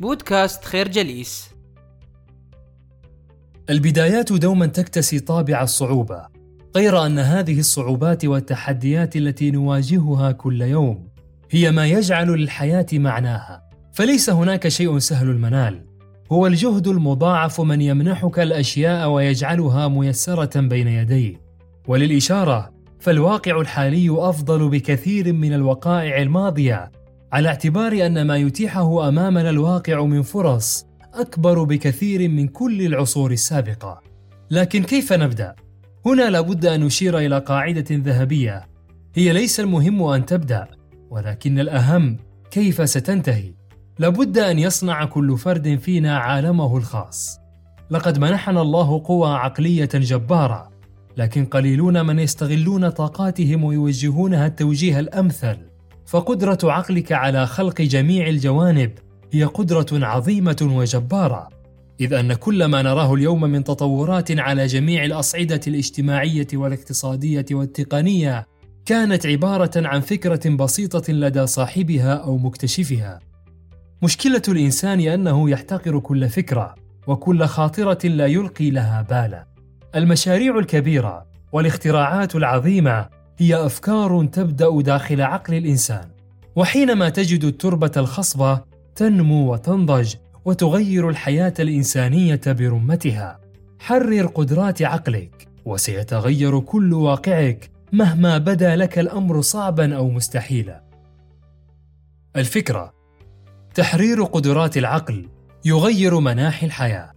بودكاست خير جليس. البدايات دوما تكتسي طابع الصعوبة غير أن هذه الصعوبات والتحديات التي نواجهها كل يوم هي ما يجعل للحياة معناها. فليس هناك شيء سهل المنال. هو الجهد المضاعف من يمنحك الأشياء ويجعلها ميسرة بين يديه. وللإشارة فالواقع الحالي أفضل بكثير من الوقائع الماضية على اعتبار أن ما يتيحه أمامنا الواقع من فرص أكبر بكثير من كل العصور السابقة. لكن كيف نبدأ؟ هنا لابد أن نشير إلى قاعدة ذهبية. هي ليس المهم أن تبدأ ولكن الأهم كيف ستنتهي. لابد أن يصنع كل فرد فينا عالمه الخاص. لقد منحنا الله قوى عقلية جبارة لكن قليلون من يستغلون طاقاتهم ويوجهونها التوجيه الأمثل. فقدرة عقلك على خلق جميع الجوانب هي قدرة عظيمة وجبارة. إذ أن كل ما نراه اليوم من تطورات على جميع الأصعدة الاجتماعية والاقتصادية والتقنية كانت عبارة عن فكرة بسيطة لدى صاحبها أو مكتشفها. مشكلة الإنسان أنه يحتقر كل فكرة وكل خاطرة لا يلقي لها بالا. المشاريع الكبيرة والاختراعات العظيمة هي أفكار تبدأ داخل عقل الإنسان وحينما تجد التربة الخصبة تنمو وتنضج وتغير الحياة الإنسانية برمتها. حرر قدرات عقلك وسيتغير كل واقعك مهما بدا لك الأمر صعبا أو مستحيلا. الفكرة تحرير قدرات العقل يغير مناحي الحياة.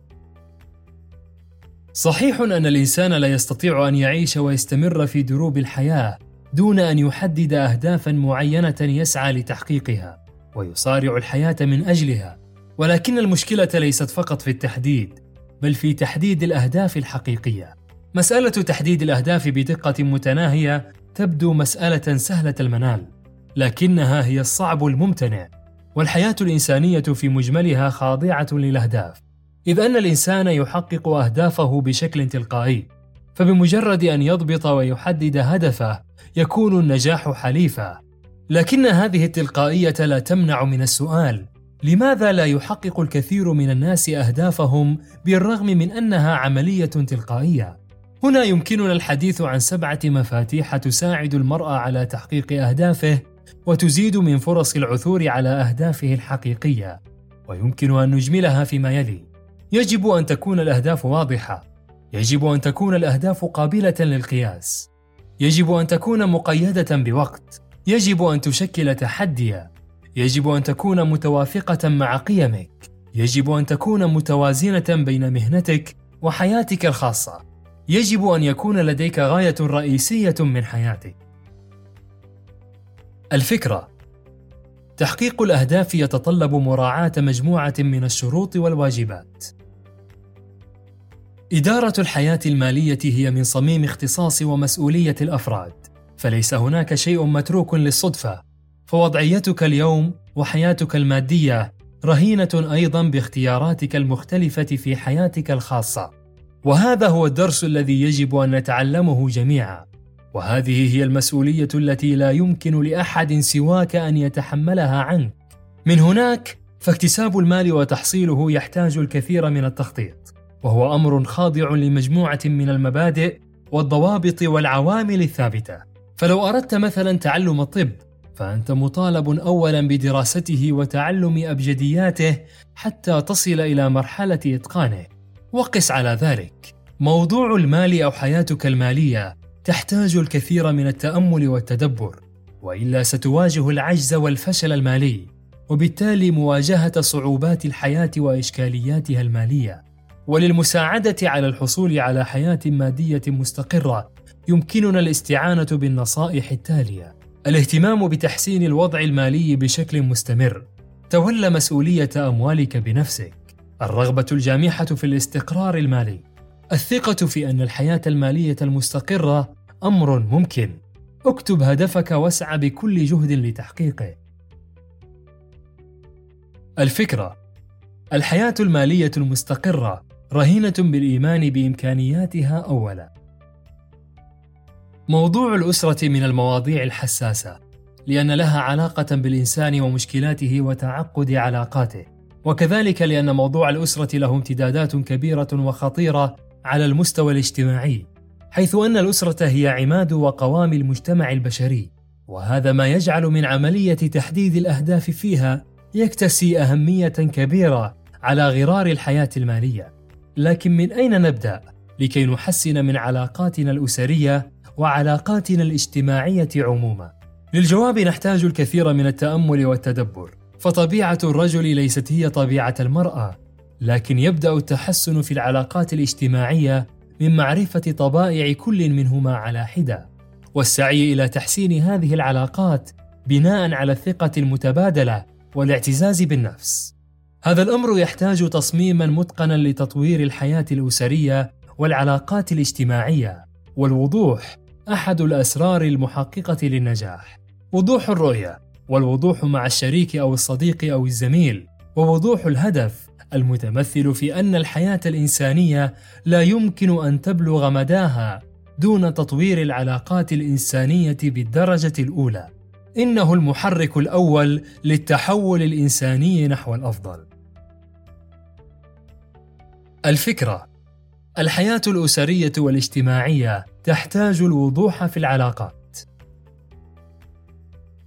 صحيح أن الإنسان لا يستطيع أن يعيش ويستمر في دروب الحياة دون أن يحدد اهدافا معينة يسعى لتحقيقها ويصارع الحياة من أجلها. ولكن المشكلة ليست فقط في التحديد بل في تحديد الأهداف الحقيقية. مسألة تحديد الأهداف بدقة متناهية تبدو مسألة سهلة المنال لكنها هي الصعب الممتنع والحياة الإنسانية في مجملها خاضعة للأهداف. إذ أن الإنسان يحقق أهدافه بشكل تلقائي فبمجرد أن يضبط ويحدد هدفه يكون النجاح حليفه لكن هذه التلقائية لا تمنع من السؤال لماذا لا يحقق الكثير من الناس أهدافهم بالرغم من أنها عملية تلقائية؟ هنا يمكننا الحديث عن سبعة مفاتيح تساعد المرء على تحقيق أهدافه وتزيد من فرص العثور على أهدافه الحقيقية ويمكن أن نجملها فيما يلي. يجب أن تكون الأهداف واضحة. يجب أن تكون الأهداف قابلة للقياس. يجب أن تكون مقيدة بوقت. يجب أن تشكل تحديا. يجب أن تكون متوافقة مع قيمك. يجب أن تكون متوازنة بين مهنتك وحياتك الخاصة. يجب أن يكون لديك غاية رئيسية من حياتك. الفكرة تحقيق الأهداف يتطلب مراعاة مجموعة من الشروط والواجبات. إدارة الحياة المالية هي من صميم اختصاص ومسؤولية الأفراد، فليس هناك شيء متروك للصدفة، فوضعيتك اليوم وحياتك المادية رهينة أيضا باختياراتك المختلفة في حياتك الخاصة. وهذا هو الدرس الذي يجب أن نتعلمه جميعا. وهذه هي المسؤولية التي لا يمكن لأحد سواك أن يتحملها عنك من هناك فاكتساب المال وتحصيله يحتاج الكثير من التخطيط وهو أمر خاضع لمجموعة من المبادئ والضوابط والعوامل الثابتة. فلو أردت مثلا تعلم الطب فأنت مطالب اولا بدراسته وتعلم أبجدياته حتى تصل إلى مرحلة إتقانه. وقس على ذلك. موضوع المال أو حياتك المالية تحتاج الكثير من التأمل والتدبر وإلا ستواجه العجز والفشل المالي وبالتالي مواجهة صعوبات الحياة وإشكالياتها المالية. وللمساعدة على الحصول على حياة مادية مستقرة يمكننا الاستعانة بالنصائح التالية. الاهتمام بتحسين الوضع المالي بشكل مستمر. تولى مسؤولية أموالك بنفسك. الرغبة الجامحة في الاستقرار المالي. الثقة في أن الحياة المالية المستقرة أمر ممكن. اكتب هدفك واسعى بكل جهد لتحقيقه. الفكرة. الحياة المالية المستقرة رهينة بالإيمان بإمكانياتها اولا. موضوع الأسرة من المواضيع الحساسة لأن لها علاقة بالإنسان ومشكلاته وتعقد علاقاته وكذلك لأن موضوع الأسرة له امتدادات كبيرة وخطيرة على المستوى الاجتماعي حيث أن الأسرة هي عماد وقوام المجتمع البشري وهذا ما يجعل من عملية تحديد الأهداف فيها يكتسي أهمية كبيرة على غرار الحياة المالية. لكن من أين نبدأ؟ لكي نحسن من علاقاتنا الأسرية وعلاقاتنا الاجتماعية عموما. للجواب نحتاج الكثير من التأمل والتدبر. فطبيعة الرجل ليست هي طبيعة المرأة لكن يبدأ التحسن في العلاقات الاجتماعية من معرفة طبائع كل منهما على حدة. والسعي إلى تحسين هذه العلاقات بناء على الثقة المتبادلة والاعتزاز بالنفس. هذا الأمر يحتاج تصميما متقنا لتطوير الحياة الأسرية والعلاقات الاجتماعية والوضوح أحد الأسرار المحققة للنجاح. وضوح الرؤية والوضوح مع الشريك أو الصديق أو الزميل. ووضوح الهدف المتمثل في أن الحياة الإنسانية لا يمكن أن تبلغ مداها دون تطوير العلاقات الإنسانية بالدرجة الأولى. إنه المحرك الأول للتحول الإنساني نحو الأفضل الفكرة الحياة الأسرية والاجتماعية تحتاج الوضوح في العلاقات.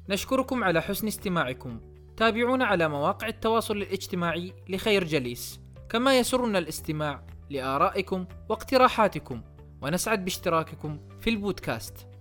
نشكركم على حسن استماعكم. تابعونا على مواقع التواصل الاجتماعي لخير جليس، كما يسرنا الاستماع لآرائكم واقتراحاتكم، ونسعد باشتراككم في البودكاست.